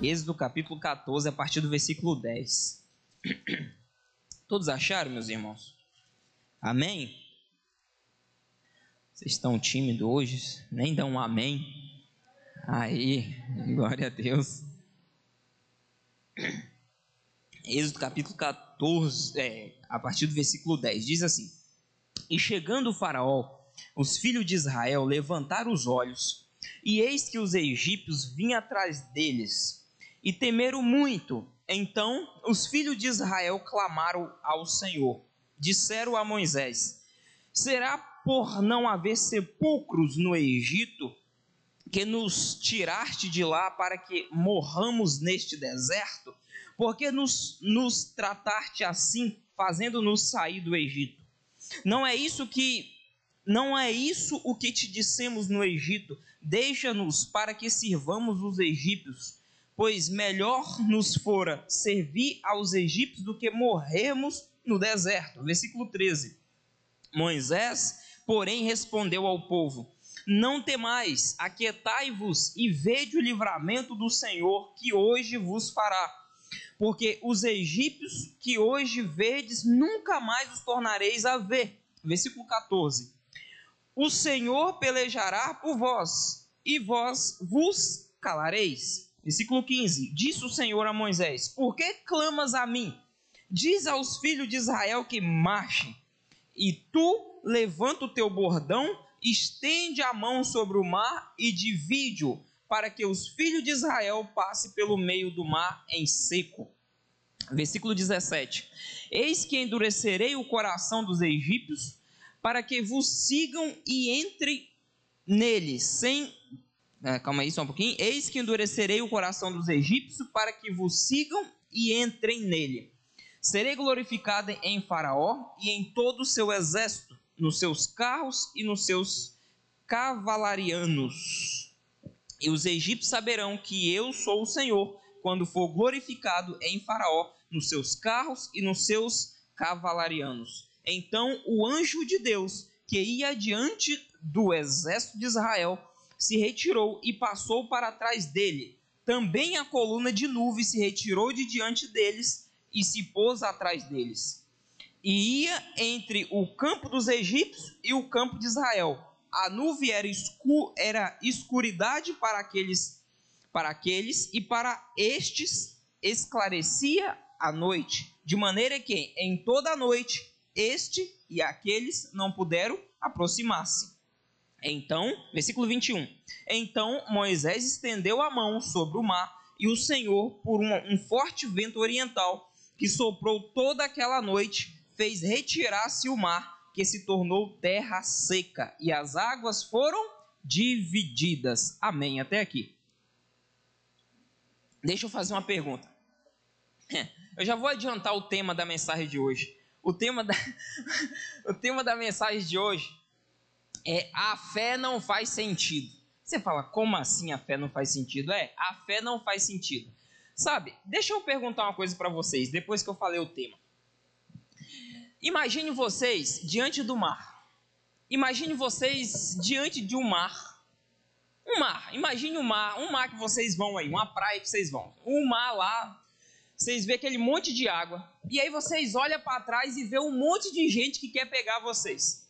Êxodo capítulo 14, a partir do versículo 10. Todos acharam, meus irmãos? Amém? Vocês estão tímidos hoje? Nem dão um amém? Aí, glória a Deus. Êxodo capítulo 14, é, a partir do versículo 10, diz assim: E chegando o Faraó, os filhos de Israel levantaram os olhos, e eis que os egípcios vinham atrás deles, e temeram muito. Então os filhos de Israel clamaram ao Senhor. Disseram a Moisés: Será por não haver sepulcros no Egito que nos tiraste de lá para que morramos neste deserto? Porque nos, nos trataste assim, fazendo-nos sair do Egito? Não é isso que não é isso o que te dissemos no Egito? Deixa-nos para que sirvamos os egípcios, pois melhor nos fora servir aos egípcios do que morrermos no deserto. Versículo 13. Moisés, porém, respondeu ao povo: Não temais, aquietai-vos e vede o livramento do Senhor que hoje vos fará. Porque os egípcios que hoje vedes, nunca mais os tornareis a ver. Versículo 14 o Senhor pelejará por vós, e vós vos calareis. Versículo 15: Disse o Senhor a Moisés: Por que clamas a mim? Diz aos filhos de Israel que marchem, e tu levanta o teu bordão, estende a mão sobre o mar e divide-o, para que os filhos de Israel passem pelo meio do mar em seco. Versículo 17: Eis que endurecerei o coração dos egípcios para que vos sigam e entrem nele, sem. É, calma aí só um pouquinho. Eis que endurecerei o coração dos egípcios para que vos sigam e entrem nele. Serei glorificado em Faraó e em todo o seu exército, nos seus carros e nos seus cavalarianos. E os egípcios saberão que eu sou o Senhor, quando for glorificado em Faraó, nos seus carros e nos seus cavalarianos. Então o anjo de Deus, que ia diante do exército de Israel, se retirou e passou para trás dele. Também a coluna de nuvem se retirou de diante deles e se pôs atrás deles. E ia entre o campo dos egípcios e o campo de Israel. A nuvem era, escu era escuridade para aqueles, para aqueles e para estes esclarecia a noite, de maneira que em toda a noite este e aqueles não puderam aproximar-se. Então, versículo 21. Então Moisés estendeu a mão sobre o mar, e o Senhor, por um, um forte vento oriental que soprou toda aquela noite, fez retirar-se o mar, que se tornou terra seca, e as águas foram divididas. Amém. Até aqui. Deixa eu fazer uma pergunta. Eu já vou adiantar o tema da mensagem de hoje. O tema da, o tema da mensagem de hoje é a fé não faz sentido. Você fala, como assim a fé não faz sentido? É, a fé não faz sentido. Sabe, deixa eu perguntar uma coisa para vocês, depois que eu falei o tema. Imagine vocês diante do mar. Imagine vocês diante de um mar. Um mar, imagine um mar, um mar que vocês vão aí, uma praia que vocês vão. Um mar lá, vocês vê aquele monte de água, e aí vocês olham para trás e vê um monte de gente que quer pegar vocês.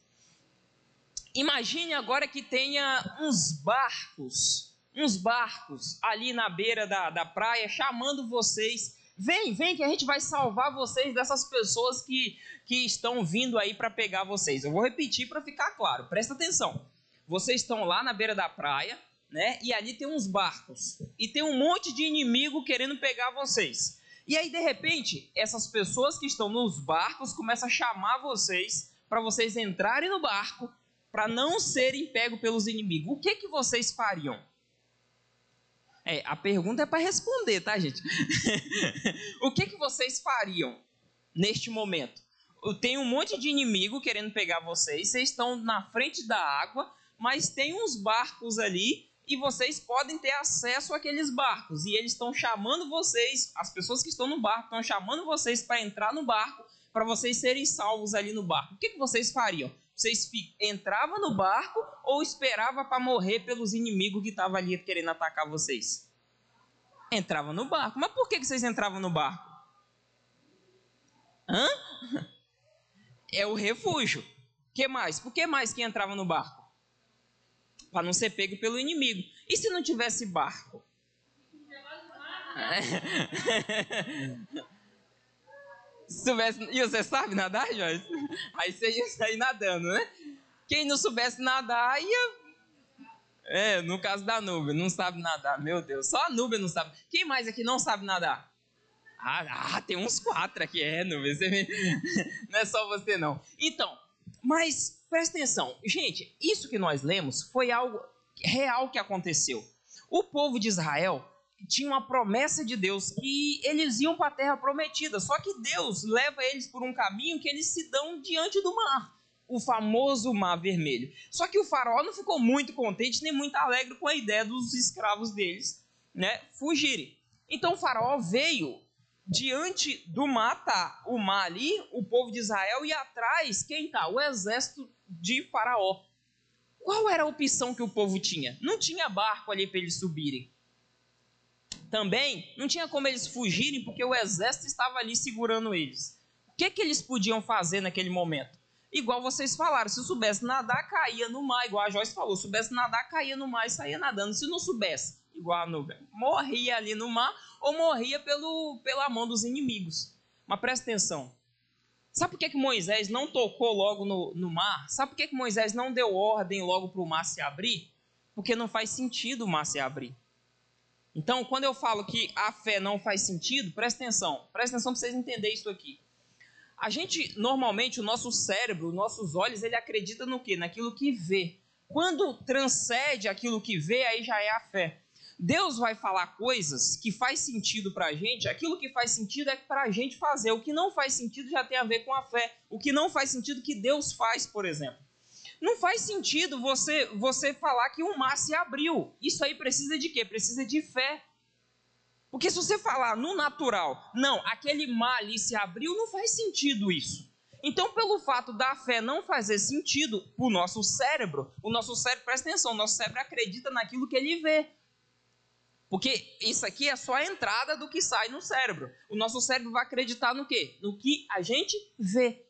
Imagine agora que tenha uns barcos, uns barcos ali na beira da, da praia chamando vocês. Vem, vem que a gente vai salvar vocês dessas pessoas que, que estão vindo aí para pegar vocês. Eu vou repetir para ficar claro, presta atenção. Vocês estão lá na beira da praia, né? E ali tem uns barcos. E tem um monte de inimigo querendo pegar vocês. E aí, de repente, essas pessoas que estão nos barcos começam a chamar vocês para vocês entrarem no barco para não serem pegos pelos inimigos. O que, que vocês fariam? É, a pergunta é para responder, tá, gente? o que, que vocês fariam neste momento? Tem um monte de inimigo querendo pegar vocês, vocês estão na frente da água, mas tem uns barcos ali e vocês podem ter acesso àqueles barcos. E eles estão chamando vocês, as pessoas que estão no barco, estão chamando vocês para entrar no barco, para vocês serem salvos ali no barco. O que, que vocês fariam? Vocês entravam no barco ou esperavam para morrer pelos inimigos que estavam ali querendo atacar vocês? Entrava no barco. Mas por que vocês entravam no barco? Hã? É o refúgio. que mais? Por que mais que entrava no barco? Para não ser pego pelo inimigo. E se não tivesse barco? soubesse, e você sabe nadar? Aí você ia sair nadando, né? Quem não soubesse nadar ia. É, no caso da nuvem, não sabe nadar, meu Deus. Só a nuvem não sabe. Quem mais aqui não sabe nadar? Ah, ah tem uns quatro aqui, é, nuvem. Você... não é só você, não. Então, mas presta atenção. Gente, isso que nós lemos foi algo real que aconteceu. O povo de Israel tinha uma promessa de Deus que eles iam para a terra prometida. Só que Deus leva eles por um caminho que eles se dão diante do mar, o famoso Mar Vermelho. Só que o faraó não ficou muito contente nem muito alegre com a ideia dos escravos deles, né, fugirem. Então o faraó veio diante do mar, tá o mar ali, o povo de Israel e atrás quem tá? O exército de faraó. Qual era a opção que o povo tinha? Não tinha barco ali para eles subirem também não tinha como eles fugirem porque o exército estava ali segurando eles. O que, que eles podiam fazer naquele momento? Igual vocês falaram, se soubesse nadar, caía no mar, igual a Joyce falou, se soubesse nadar, caía no mar e saía nadando. Se não soubesse, igual a nuvem, morria ali no mar ou morria pelo, pela mão dos inimigos. Mas presta atenção. Sabe por que, que Moisés não tocou logo no, no mar? Sabe por que, que Moisés não deu ordem logo para o mar se abrir? Porque não faz sentido o mar se abrir. Então, quando eu falo que a fé não faz sentido, presta atenção, presta atenção para vocês entenderem isso aqui. A gente, normalmente, o nosso cérebro, nossos olhos, ele acredita no quê? Naquilo que vê. Quando transcende aquilo que vê, aí já é a fé. Deus vai falar coisas que faz sentido para a gente, aquilo que faz sentido é para a gente fazer. O que não faz sentido já tem a ver com a fé. O que não faz sentido que Deus faz, por exemplo. Não faz sentido você você falar que o mar se abriu. Isso aí precisa de quê? Precisa de fé. Porque se você falar no natural, não, aquele mar ali se abriu, não faz sentido isso. Então, pelo fato da fé não fazer sentido para o nosso cérebro, o nosso cérebro, presta atenção, o nosso cérebro acredita naquilo que ele vê. Porque isso aqui é só a entrada do que sai no cérebro. O nosso cérebro vai acreditar no quê? No que a gente vê.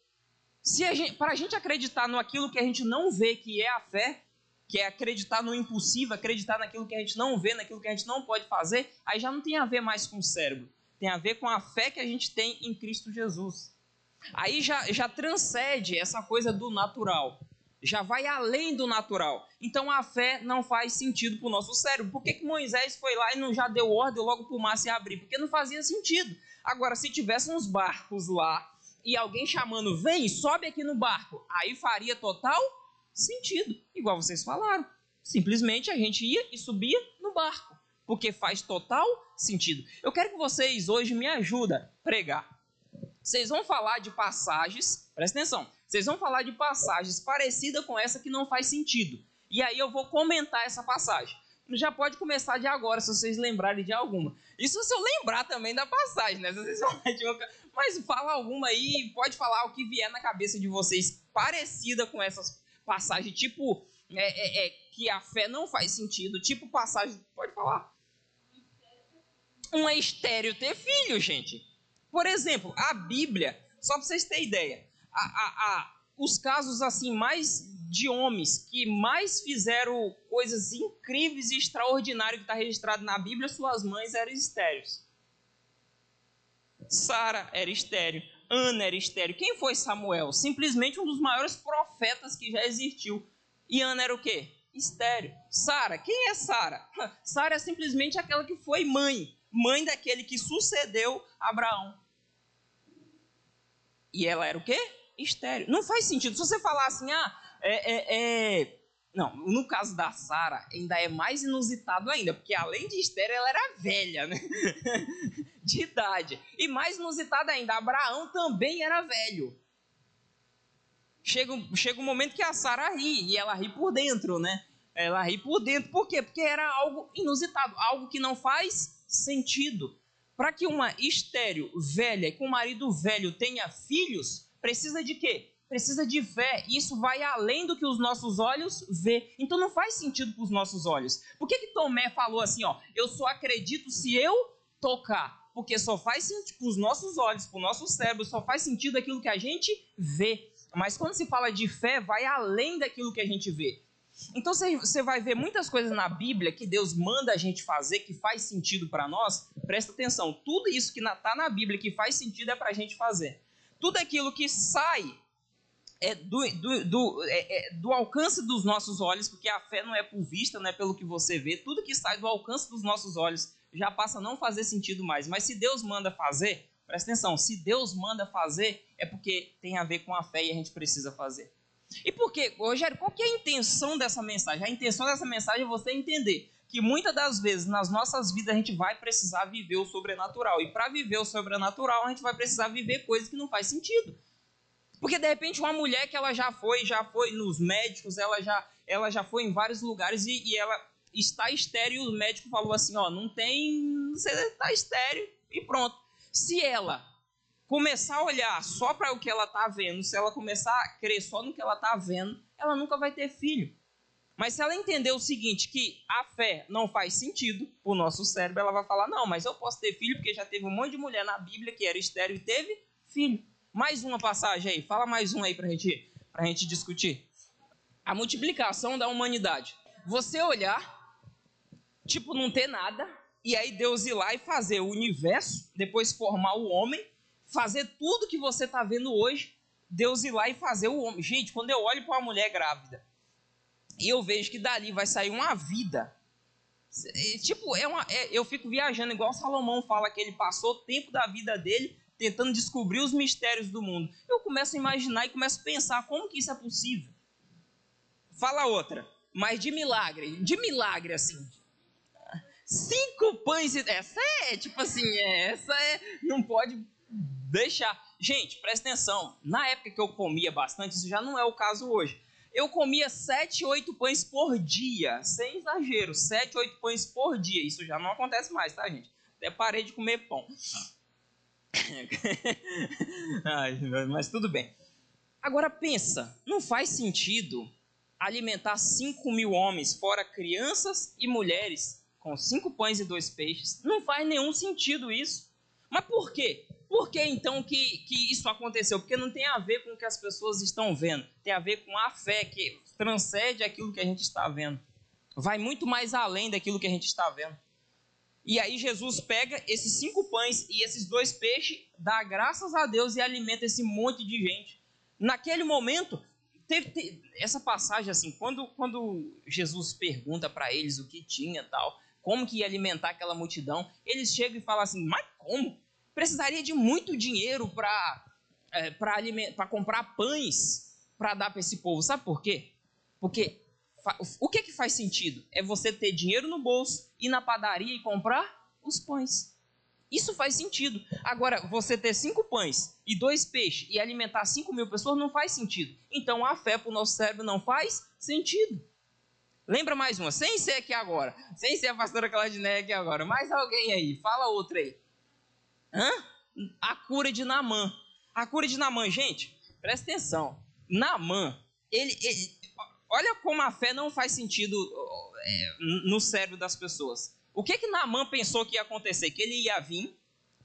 Para a gente acreditar no aquilo que a gente não vê, que é a fé, que é acreditar no impossível, acreditar naquilo que a gente não vê, naquilo que a gente não pode fazer, aí já não tem a ver mais com o cérebro. Tem a ver com a fé que a gente tem em Cristo Jesus. Aí já, já transcende essa coisa do natural. Já vai além do natural. Então a fé não faz sentido para o nosso cérebro. Por que, que Moisés foi lá e não já deu ordem logo para o mar se abrir? Porque não fazia sentido. Agora, se tivesse uns barcos lá e alguém chamando, vem, sobe aqui no barco, aí faria total sentido, igual vocês falaram. Simplesmente a gente ia e subia no barco, porque faz total sentido. Eu quero que vocês hoje me ajudem a pregar. Vocês vão falar de passagens, presta atenção, vocês vão falar de passagens parecidas com essa que não faz sentido. E aí eu vou comentar essa passagem já pode começar de agora, se vocês lembrarem de alguma. Isso se eu lembrar também da passagem, né? Se vocês Mas fala alguma aí, pode falar o que vier na cabeça de vocês, parecida com essas passagens, tipo, é, é, é, que a fé não faz sentido, tipo passagem, pode falar. Um estéreo ter filho, gente. Por exemplo, a Bíblia, só para vocês terem ideia, a, a, a, os casos assim mais de homens que mais fizeram coisas incríveis e extraordinárias que está registrado na Bíblia, suas mães eram estéreis. Sara era estéreo, Ana era estéreo. Quem foi Samuel? Simplesmente um dos maiores profetas que já existiu. E Ana era o quê? Estéreo. Sara, quem é Sara? Sara é simplesmente aquela que foi mãe, mãe daquele que sucedeu Abraão. E ela era o quê? Estéreo. Não faz sentido. Se você falar assim, ah, é, é, é... Não, no caso da Sara, ainda é mais inusitado ainda, porque além de estéreo, ela era velha, né? de idade. E mais inusitado ainda, Abraão também era velho. Chega, chega um momento que a Sara ri, e ela ri por dentro, né? Ela ri por dentro, por quê? Porque era algo inusitado, algo que não faz sentido. Para que uma estéreo velha com um marido velho tenha filhos, precisa de quê? Precisa de fé. Isso vai além do que os nossos olhos vê. Então não faz sentido para os nossos olhos. Por que, que Tomé falou assim, ó, eu só acredito se eu tocar? Porque só faz sentido para os nossos olhos, para o nosso cérebro, só faz sentido aquilo que a gente vê. Mas quando se fala de fé, vai além daquilo que a gente vê. Então você vai ver muitas coisas na Bíblia que Deus manda a gente fazer que faz sentido para nós. Presta atenção, tudo isso que está na Bíblia que faz sentido é para a gente fazer. Tudo aquilo que sai é do, do, do, é, é do alcance dos nossos olhos, porque a fé não é por vista, não é pelo que você vê. Tudo que sai do alcance dos nossos olhos já passa a não fazer sentido mais. Mas se Deus manda fazer, presta atenção, se Deus manda fazer, é porque tem a ver com a fé e a gente precisa fazer. E por quê? Rogério, qual que é a intenção dessa mensagem? A intenção dessa mensagem é você entender que muitas das vezes nas nossas vidas a gente vai precisar viver o sobrenatural. E para viver o sobrenatural, a gente vai precisar viver coisas que não faz sentido. Porque de repente uma mulher que ela já foi, já foi nos médicos, ela já, ela já foi em vários lugares e, e ela está estéreo e o médico falou assim, ó, não tem, você está estéreo e pronto. Se ela começar a olhar só para o que ela está vendo, se ela começar a crer só no que ela está vendo, ela nunca vai ter filho. Mas se ela entender o seguinte, que a fé não faz sentido para o nosso cérebro, ela vai falar, não, mas eu posso ter filho porque já teve um monte de mulher na Bíblia que era estéreo e teve filho. Mais uma passagem aí, fala mais um aí para gente, a gente discutir. A multiplicação da humanidade. Você olhar, tipo, não ter nada, e aí Deus ir lá e fazer o universo, depois formar o homem, fazer tudo que você está vendo hoje, Deus ir lá e fazer o homem. Gente, quando eu olho para uma mulher grávida e eu vejo que dali vai sair uma vida, tipo, é uma, é, eu fico viajando, igual Salomão fala que ele passou o tempo da vida dele tentando descobrir os mistérios do mundo. Eu começo a imaginar e começo a pensar como que isso é possível. Fala outra, mas de milagre, de milagre assim. Cinco pães e essa é tipo assim, é, essa é não pode deixar. Gente, presta atenção. Na época que eu comia bastante, isso já não é o caso hoje. Eu comia 7, 8 pães por dia. Sem exagero, 7, 8 pães por dia. Isso já não acontece mais, tá, gente? Até parei de comer pão. Ai, mas tudo bem. Agora pensa, não faz sentido alimentar 5 mil homens, fora crianças e mulheres, com cinco pães e dois peixes. Não faz nenhum sentido isso. Mas por quê? Por que então que, que isso aconteceu? Porque não tem a ver com o que as pessoas estão vendo, tem a ver com a fé que transcende aquilo que a gente está vendo. Vai muito mais além daquilo que a gente está vendo. E aí Jesus pega esses cinco pães e esses dois peixes, dá graças a Deus e alimenta esse monte de gente. Naquele momento, teve, teve essa passagem assim, quando, quando Jesus pergunta para eles o que tinha tal, como que ia alimentar aquela multidão, eles chegam e falam assim, mas como? precisaria de muito dinheiro para é, para comprar pães para dar para esse povo. Sabe por quê? Porque o que, que faz sentido? É você ter dinheiro no bolso, ir na padaria e comprar os pães. Isso faz sentido. Agora, você ter cinco pães e dois peixes e alimentar cinco mil pessoas não faz sentido. Então, a fé para o nosso cérebro não faz sentido. Lembra mais uma, sem ser aqui agora, sem ser a pastora Claudineia aqui agora. Mais alguém aí, fala outra aí. Hã? A cura de Namã. A cura de Namã, gente, presta atenção. Namã, ele, ele olha como a fé não faz sentido é, no cérebro das pessoas. O que que Namã pensou que ia acontecer? Que ele ia vir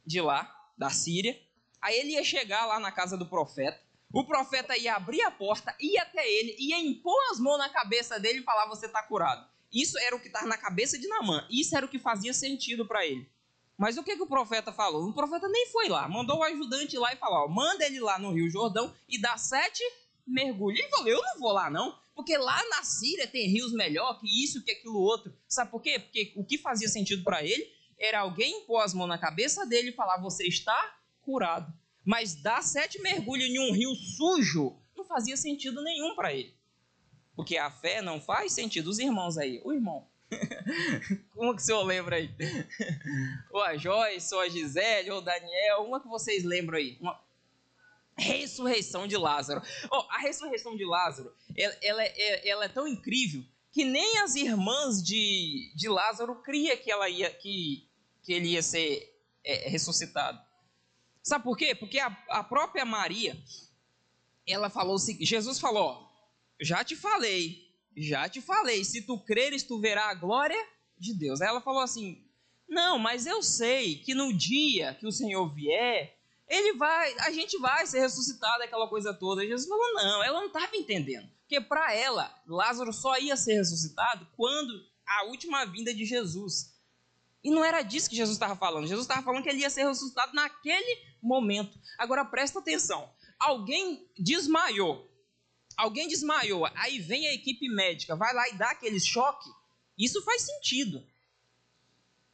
de lá, da Síria, aí ele ia chegar lá na casa do profeta, o profeta ia abrir a porta, ia até ele, ia impor as mãos na cabeça dele e falar: Você está curado. Isso era o que estava na cabeça de Namã. Isso era o que fazia sentido para ele. Mas o que, que o profeta falou? O profeta nem foi lá, mandou o ajudante lá e falou: ó, manda ele lá no Rio Jordão e dá sete mergulhos. Ele falou: eu não vou lá não, porque lá na Síria tem rios melhor que isso, que aquilo outro. Sabe por quê? Porque o que fazia sentido para ele era alguém pôr as mãos na cabeça dele e falar: você está curado. Mas dar sete mergulhos em um rio sujo não fazia sentido nenhum para ele. Porque a fé não faz sentido. Os irmãos aí, o irmão, Como que o senhor lembra aí? ou a Joyce, ou a Gisele, ou o Daniel, uma que vocês lembram aí? Uma... Ressurreição de Lázaro. Oh, a ressurreição de Lázaro, ela, ela, é, ela, é tão incrível que nem as irmãs de, de Lázaro cria que, ela ia, que, que ele ia ser é, ressuscitado. Sabe por quê? Porque a, a própria Maria, ela falou assim, Jesus falou, já te falei, já te falei, se tu creres, tu verás a glória de Deus. Aí ela falou assim, não, mas eu sei que no dia que o Senhor vier, ele vai, a gente vai ser ressuscitado, aquela coisa toda. Jesus falou, não, ela não estava entendendo. Porque para ela, Lázaro só ia ser ressuscitado quando a última vinda de Jesus. E não era disso que Jesus estava falando. Jesus estava falando que ele ia ser ressuscitado naquele momento. Agora presta atenção. Alguém desmaiou. Alguém desmaiou. Aí vem a equipe médica, vai lá e dá aquele choque. Isso faz sentido.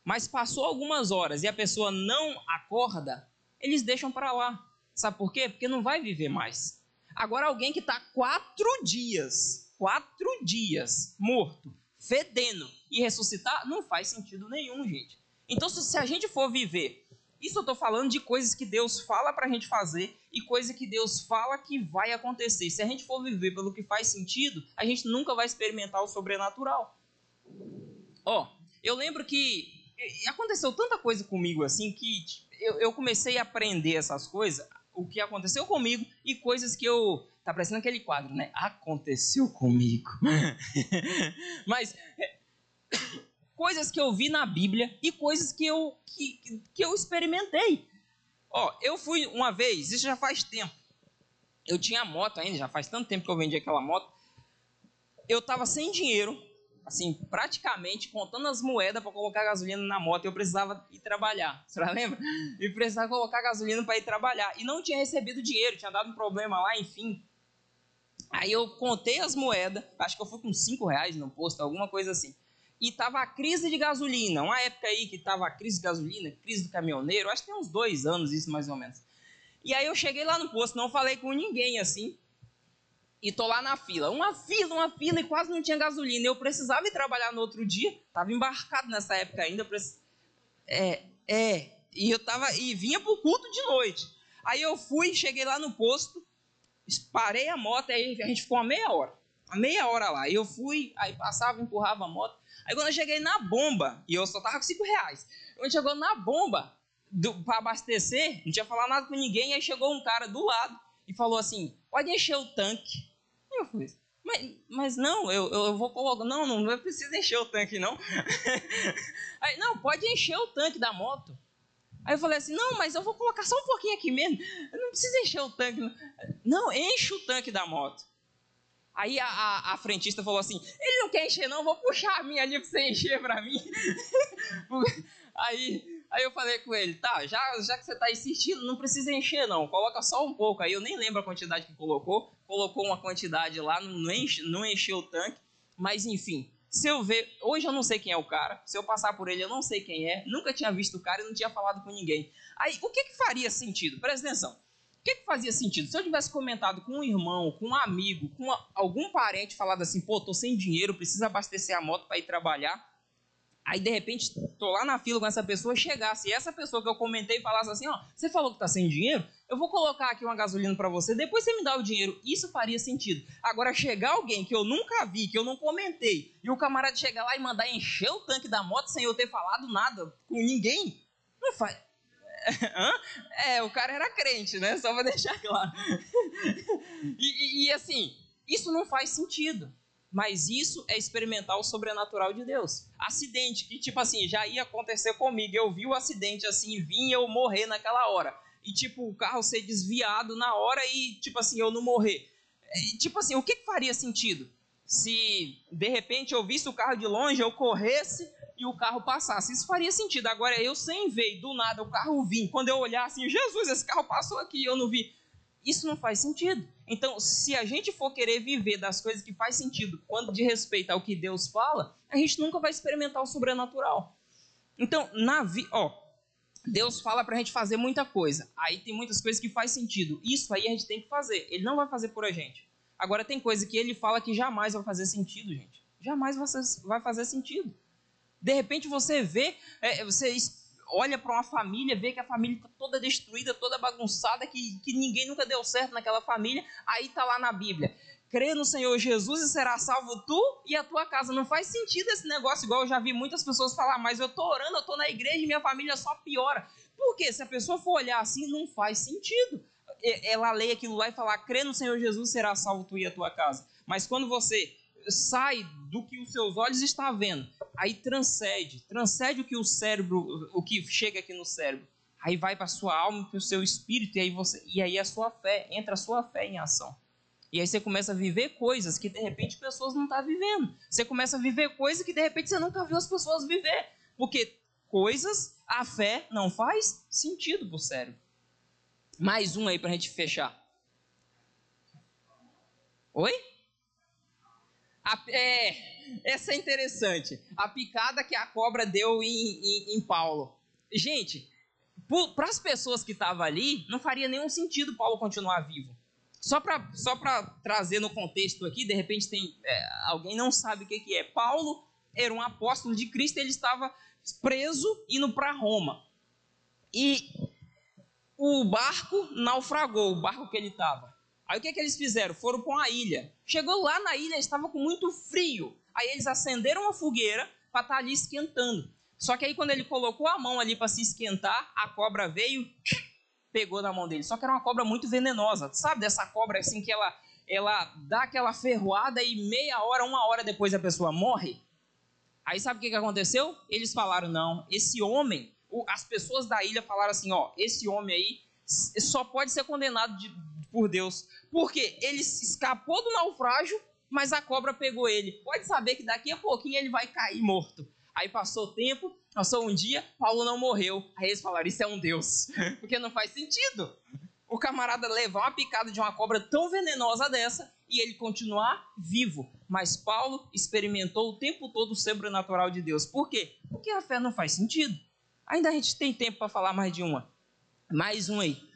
Mas passou algumas horas e a pessoa não acorda, eles deixam para lá. Sabe por quê? Porque não vai viver mais. Agora, alguém que está quatro dias, quatro dias morto, fedendo e ressuscitar, não faz sentido nenhum, gente. Então, se a gente for viver, isso eu estou falando de coisas que Deus fala para a gente fazer e coisas que Deus fala que vai acontecer. Se a gente for viver pelo que faz sentido, a gente nunca vai experimentar o sobrenatural. Ó, oh, eu lembro que aconteceu tanta coisa comigo assim que eu, eu comecei a aprender essas coisas, o que aconteceu comigo e coisas que eu. Tá parecendo aquele quadro, né? Aconteceu comigo. Mas. É, coisas que eu vi na Bíblia e coisas que eu, que, que eu experimentei. Ó, eu fui uma vez, isso já faz tempo. Eu tinha moto ainda, já faz tanto tempo que eu vendi aquela moto. Eu tava sem dinheiro assim, praticamente contando as moedas para colocar gasolina na moto, eu precisava ir trabalhar. Você lembra? E precisava colocar gasolina para ir trabalhar. E não tinha recebido dinheiro, tinha dado um problema lá, enfim. Aí eu contei as moedas, acho que eu fui com 5 reais no posto, alguma coisa assim. E tava a crise de gasolina, uma época aí que tava a crise de gasolina, crise do caminhoneiro, acho que tem uns dois anos isso mais ou menos. E aí eu cheguei lá no posto, não falei com ninguém assim, e tô lá na fila. Uma fila, uma fila e quase não tinha gasolina. Eu precisava ir trabalhar no outro dia. Tava embarcado nessa época ainda. É, é. E eu tava e vinha pro culto de noite. Aí eu fui, cheguei lá no posto, parei a moto, aí a gente ficou uma meia hora. Uma meia hora lá. Eu fui, aí passava, empurrava a moto. Aí quando eu cheguei na bomba, e eu só tava com 5 reais. Quando chegou na bomba para abastecer, não tinha falado nada com ninguém, aí chegou um cara do lado e falou assim: pode encher o tanque. Eu falei, mas, mas não, eu, eu vou colocar. Não, não, não precisa encher o tanque, não. Aí, não, pode encher o tanque da moto. Aí eu falei assim, não, mas eu vou colocar só um pouquinho aqui mesmo. Eu não precisa encher o tanque. Não, não enche o tanque da moto. Aí a, a, a, frentista falou assim, ele não quer encher não, vou puxar a minha ali para você encher para mim. aí Aí eu falei com ele, tá, já, já que você está insistindo, não precisa encher não, coloca só um pouco. Aí eu nem lembro a quantidade que colocou, colocou uma quantidade lá, não, enche, não encheu o tanque, mas enfim. Se eu ver, hoje eu não sei quem é o cara, se eu passar por ele eu não sei quem é, nunca tinha visto o cara e não tinha falado com ninguém. Aí o que que faria sentido? Presta atenção. O que, que fazia sentido? Se eu tivesse comentado com um irmão, com um amigo, com algum parente, falado assim, pô, tô sem dinheiro, preciso abastecer a moto para ir trabalhar, Aí, de repente, tô lá na fila com essa pessoa, chegasse e essa pessoa que eu comentei falasse assim, ó, você falou que tá sem dinheiro? Eu vou colocar aqui uma gasolina para você, depois você me dá o dinheiro. Isso faria sentido. Agora, chegar alguém que eu nunca vi, que eu não comentei, e o camarada chegar lá e mandar encher o tanque da moto sem eu ter falado nada com ninguém, não faz... É, o cara era crente, né? Só pra deixar claro. e, e, e assim, isso não faz sentido. Mas isso é experimentar o sobrenatural de Deus. Acidente, que tipo assim, já ia acontecer comigo. Eu vi o acidente assim, vim eu morrer naquela hora. E tipo, o carro ser desviado na hora e tipo assim, eu não morrer. E, tipo assim, o que, faria sentido? Se de repente eu visse o carro de longe, eu corresse e o carro passasse. Isso faria sentido. Agora eu sem ver, do nada o carro vir. Quando eu olhar assim, Jesus, esse carro passou aqui, eu não vi. Isso não faz sentido. Então, se a gente for querer viver das coisas que faz sentido quando de respeito ao que Deus fala, a gente nunca vai experimentar o sobrenatural. Então, na vi, ó, Deus fala pra gente fazer muita coisa. Aí tem muitas coisas que faz sentido. Isso aí a gente tem que fazer. Ele não vai fazer por a gente. Agora tem coisa que ele fala que jamais vai fazer sentido, gente. Jamais vai fazer sentido. De repente você vê, é, você olha para uma família, vê que a família está toda destruída, toda bagunçada, que, que ninguém nunca deu certo naquela família, aí está lá na Bíblia. Crê no Senhor Jesus e será salvo tu e a tua casa. Não faz sentido esse negócio, igual eu já vi muitas pessoas falar, mas eu estou orando, eu estou na igreja e minha família só piora. Por quê? Se a pessoa for olhar assim, não faz sentido. ela lê aquilo lá e fala: crê no Senhor Jesus, será salvo tu e a tua casa. Mas quando você sai do que os seus olhos estão vendo, aí transcende, transcende o que o cérebro, o que chega aqui no cérebro. Aí vai para sua alma, para o seu espírito e aí você e aí a sua fé, entra a sua fé em ação. E aí você começa a viver coisas que de repente pessoas não estão tá vivendo. Você começa a viver coisas que de repente você nunca viu as pessoas viver. Porque coisas, a fé não faz sentido para o cérebro. Mais um aí para a gente fechar. Oi? A, é, essa é interessante. A picada que a cobra deu em, em, em Paulo. Gente, para as pessoas que estavam ali, não faria nenhum sentido Paulo continuar vivo. Só para só trazer no contexto aqui, de repente tem é, alguém não sabe o que, que é. Paulo era um apóstolo de Cristo, ele estava preso indo para Roma. E o barco naufragou, o barco que ele estava. Aí o que, que eles fizeram? Foram para uma ilha. Chegou lá na ilha, estava com muito frio. Aí eles acenderam uma fogueira para estar tá ali esquentando. Só que aí quando ele colocou a mão ali para se esquentar, a cobra veio pegou na mão dele. Só que era uma cobra muito venenosa. Sabe dessa cobra assim que ela, ela dá aquela ferroada e meia hora, uma hora depois a pessoa morre? Aí sabe o que, que aconteceu? Eles falaram: não, esse homem, as pessoas da ilha falaram assim: ó, esse homem aí só pode ser condenado de, por Deus. Porque ele escapou do naufrágio, mas a cobra pegou ele. Pode saber que daqui a pouquinho ele vai cair morto. Aí passou o tempo, passou um dia, Paulo não morreu. Aí eles falaram: Isso é um Deus. Porque não faz sentido. O camarada levar uma picada de uma cobra tão venenosa dessa e ele continuar vivo. Mas Paulo experimentou o tempo todo o sobrenatural de Deus. Por quê? Porque a fé não faz sentido. Ainda a gente tem tempo para falar mais de uma. Mais um aí.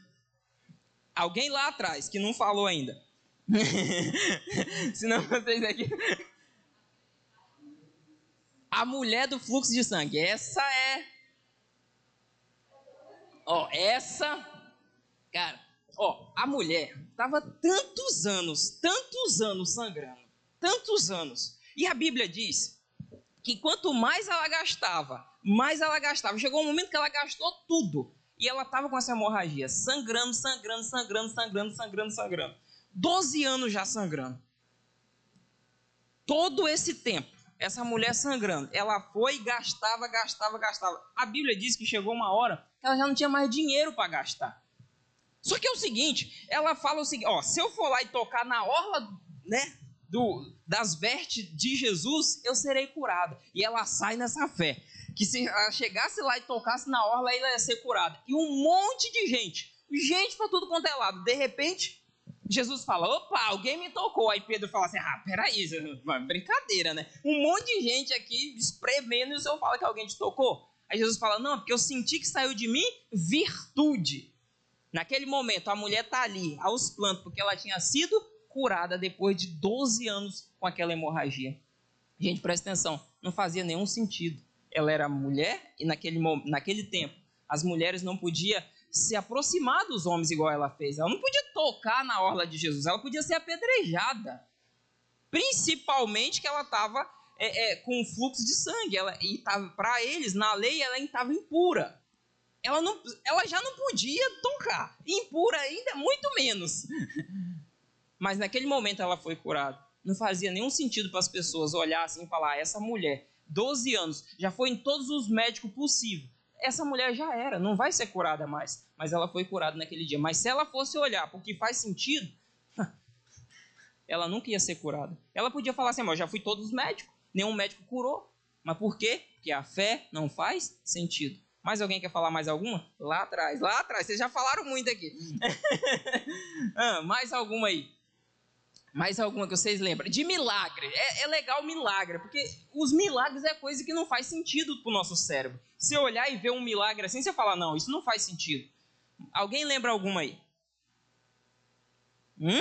Alguém lá atrás que não falou ainda. Senão vocês aqui. A mulher do fluxo de sangue. Essa é. Ó, essa. Cara, ó, a mulher tava tantos anos, tantos anos sangrando. Tantos anos. E a Bíblia diz que quanto mais ela gastava, mais ela gastava. Chegou um momento que ela gastou tudo. E ela estava com essa hemorragia, sangrando, sangrando, sangrando, sangrando, sangrando, sangrando. Doze anos já sangrando. Todo esse tempo essa mulher sangrando. Ela foi, gastava, gastava, gastava. A Bíblia diz que chegou uma hora que ela já não tinha mais dinheiro para gastar. Só que é o seguinte, ela fala o seguinte, ó, se eu for lá e tocar na orla, né, do, das vestes de Jesus, eu serei curada. E ela sai nessa fé, que se ela chegasse lá e tocasse na orla, ela ia ser curada. E um monte de gente, gente para tudo quanto é lado. De repente, Jesus fala: opa, alguém me tocou. Aí Pedro fala assim: ah, peraí, brincadeira, né? Um monte de gente aqui espremendo e o senhor fala que alguém te tocou. Aí Jesus fala: não, porque eu senti que saiu de mim virtude. Naquele momento, a mulher está ali, aos plantos, porque ela tinha sido curada depois de 12 anos com aquela hemorragia. Gente, presta atenção, não fazia nenhum sentido. Ela era mulher e naquele, naquele tempo as mulheres não podiam se aproximar dos homens igual ela fez. Ela não podia tocar na orla de Jesus, ela podia ser apedrejada. Principalmente que ela estava é, é, com fluxo de sangue. Ela, e para eles, na lei, ela estava impura. Ela, não, ela já não podia tocar. Impura ainda, muito menos. Mas naquele momento ela foi curada. Não fazia nenhum sentido para as pessoas olhar assim e falar: ah, essa mulher, 12 anos, já foi em todos os médicos possíveis essa mulher já era, não vai ser curada mais. Mas ela foi curada naquele dia. Mas se ela fosse olhar porque faz sentido, ela nunca ia ser curada. Ela podia falar assim: eu já fui todos os médicos, nenhum médico curou. Mas por quê? Porque a fé não faz sentido. Mais alguém quer falar mais alguma? Lá atrás, lá atrás, vocês já falaram muito aqui. ah, mais alguma aí? Mais alguma que vocês lembram? De milagre. É, é legal milagre, porque os milagres é coisa que não faz sentido pro nosso cérebro. Se olhar e ver um milagre assim, você fala, não, isso não faz sentido. Alguém lembra alguma aí? Hum?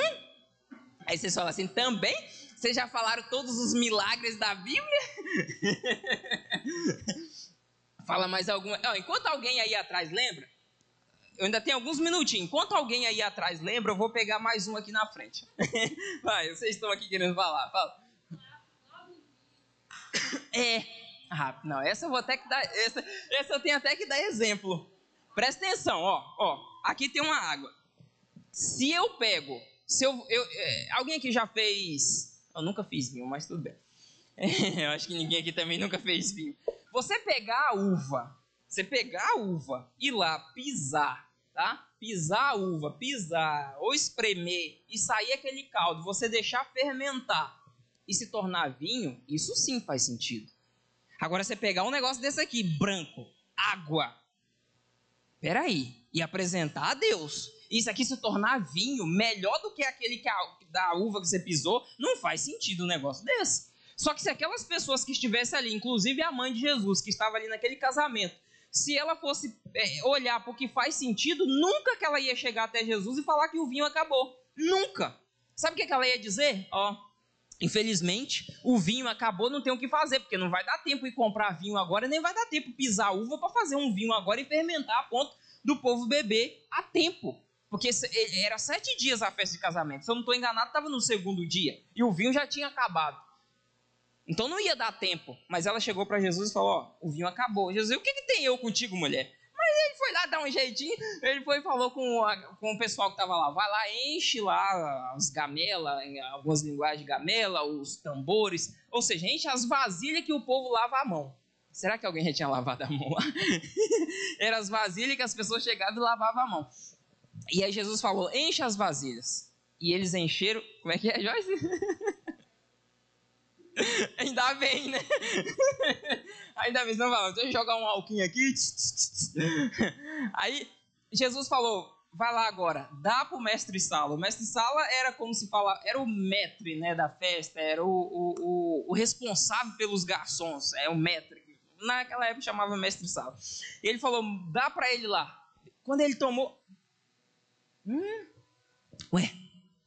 Aí vocês falam assim, também? Vocês já falaram todos os milagres da Bíblia? Fala mais alguma. enquanto alguém aí atrás lembra, eu ainda tenho alguns minutinhos. Enquanto alguém aí atrás lembra, eu vou pegar mais um aqui na frente. Vai, vocês estão aqui querendo falar. Fala. É. Ah, não, essa eu vou até que dar. Essa, essa eu tenho até que dar exemplo. Presta atenção, ó, ó. Aqui tem uma água. Se eu pego, se eu, eu é, alguém aqui já fez, eu nunca fiz vinho, mas tudo bem. eu acho que ninguém aqui também nunca fez vinho. Você pegar a uva, você pegar a uva e lá pisar, tá? Pisar a uva, pisar ou espremer e sair aquele caldo, você deixar fermentar e se tornar vinho, isso sim faz sentido. Agora você pegar um negócio desse aqui, branco, água, peraí, e apresentar a Deus, isso aqui se tornar vinho melhor do que aquele que a, da uva que você pisou, não faz sentido um negócio desse. Só que se aquelas pessoas que estivessem ali, inclusive a mãe de Jesus, que estava ali naquele casamento, se ela fosse é, olhar para o que faz sentido, nunca que ela ia chegar até Jesus e falar que o vinho acabou. Nunca. Sabe o que, que ela ia dizer? Ó, Infelizmente, o vinho acabou, não tem o que fazer, porque não vai dar tempo de comprar vinho agora, nem vai dar tempo pisar uva para fazer um vinho agora e fermentar a ponto do povo beber a tempo. Porque era sete dias a festa de casamento. Se eu não estou enganado, estava no segundo dia. E o vinho já tinha acabado. Então não ia dar tempo. Mas ela chegou para Jesus e falou: Ó, o vinho acabou. Jesus, o que, que tem eu contigo, mulher? Mas ele foi lá dar um jeitinho, ele foi e falou com, a, com o pessoal que estava lá, vai lá, enche lá as gamelas, algumas linguagens de gamela, os tambores, ou seja, enche as vasilhas que o povo lava a mão. Será que alguém já tinha lavado a mão lá? Eram as vasilhas que as pessoas chegavam e lavavam a mão. E aí Jesus falou, enche as vasilhas. E eles encheram, como é que é, Joyce? Ainda bem, né? Ainda bem, não fala, deixa eu jogar um alquinho aqui. Aí Jesus falou: vai lá agora, dá pro mestre sala. O mestre sala era como se fala, era o metre né, da festa, era o, o, o, o responsável pelos garçons, é o metre. Naquela época chamava mestre sala. E ele falou: dá para ele lá. Quando ele tomou. Hum, ué,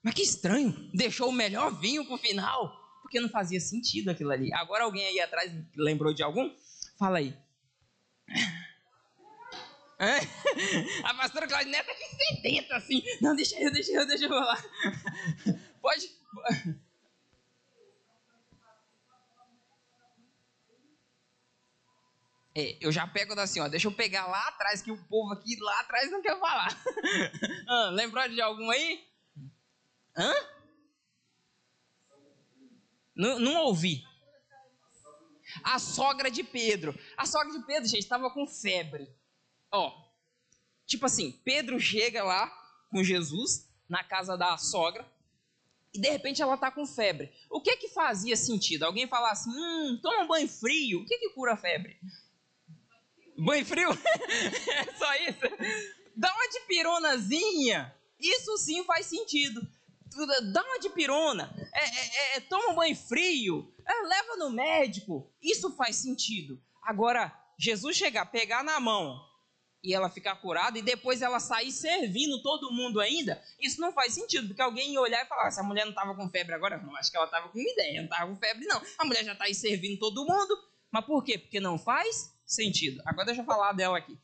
mas que estranho, deixou o melhor vinho pro final porque não fazia sentido aquilo ali. Agora alguém aí atrás lembrou de algum? Fala aí. A pastora Claudineta tá aqui sedenta assim. Não, deixa eu, deixa eu, deixa eu falar. Pode. É, eu já pego assim, ó. Deixa eu pegar lá atrás, que o povo aqui lá atrás não quer falar. ah, lembrou de algum aí? Hã? Não, não ouvi. A sogra de Pedro. A sogra de Pedro, gente, estava com febre. Ó, tipo assim, Pedro chega lá com Jesus na casa da sogra e de repente ela tá com febre. O que que fazia sentido? Alguém falar assim, hum, toma um banho frio. O que que cura a febre? Banho frio? é só isso? Dá uma de pironazinha. Isso sim faz sentido dá uma de pirona, é, é, é, toma um banho frio, é, leva no médico. Isso faz sentido. Agora, Jesus chegar, pegar na mão e ela ficar curada e depois ela sair servindo todo mundo ainda, isso não faz sentido, porque alguém ia olhar e falar: ah, essa mulher não estava com febre agora, não, acho que ela estava com ideia, não estava com febre, não. A mulher já está aí servindo todo mundo, mas por quê? Porque não faz sentido. Agora deixa eu falar dela aqui.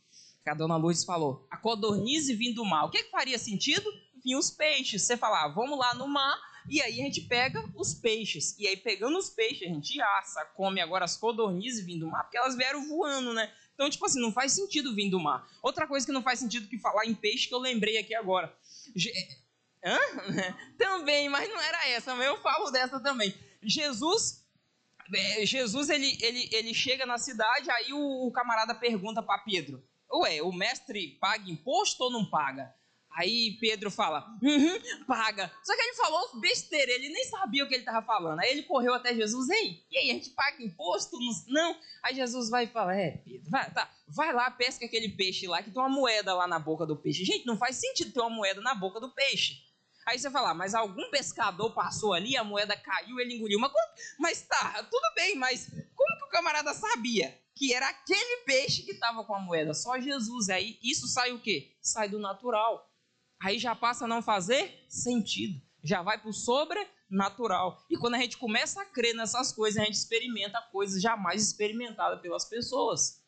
Que a dona Lourdes falou: a codornize vindo do mar. O que, que faria sentido? Vinham os peixes. Você fala, ah, vamos lá no mar, e aí a gente pega os peixes. E aí, pegando os peixes, a gente assa, come agora as codornizes vindo do mar, porque elas vieram voando, né? Então, tipo assim, não faz sentido vir do mar. Outra coisa que não faz sentido que falar em peixe que eu lembrei aqui agora. Hã? Também, mas não era essa, mas eu falo dessa também. Jesus é, Jesus ele, ele, ele chega na cidade, aí o, o camarada pergunta para Pedro: Ué, o mestre paga imposto ou não paga? Aí Pedro fala, uhum, paga. Só que ele falou besteira, ele nem sabia o que ele estava falando. Aí ele correu até Jesus, ei, e aí, a gente paga imposto? Não. Aí Jesus vai e fala, é, Pedro, vai, tá, vai lá, pesca aquele peixe lá, que tem uma moeda lá na boca do peixe. Gente, não faz sentido ter uma moeda na boca do peixe. Aí você fala, mas algum pescador passou ali, a moeda caiu, ele engoliu. Mas, mas tá, tudo bem, mas como que o camarada sabia que era aquele peixe que estava com a moeda? Só Jesus. Aí isso sai o quê? Sai do natural aí já passa a não fazer sentido. Já vai para o sobrenatural. E quando a gente começa a crer nessas coisas, a gente experimenta coisas jamais experimentadas pelas pessoas.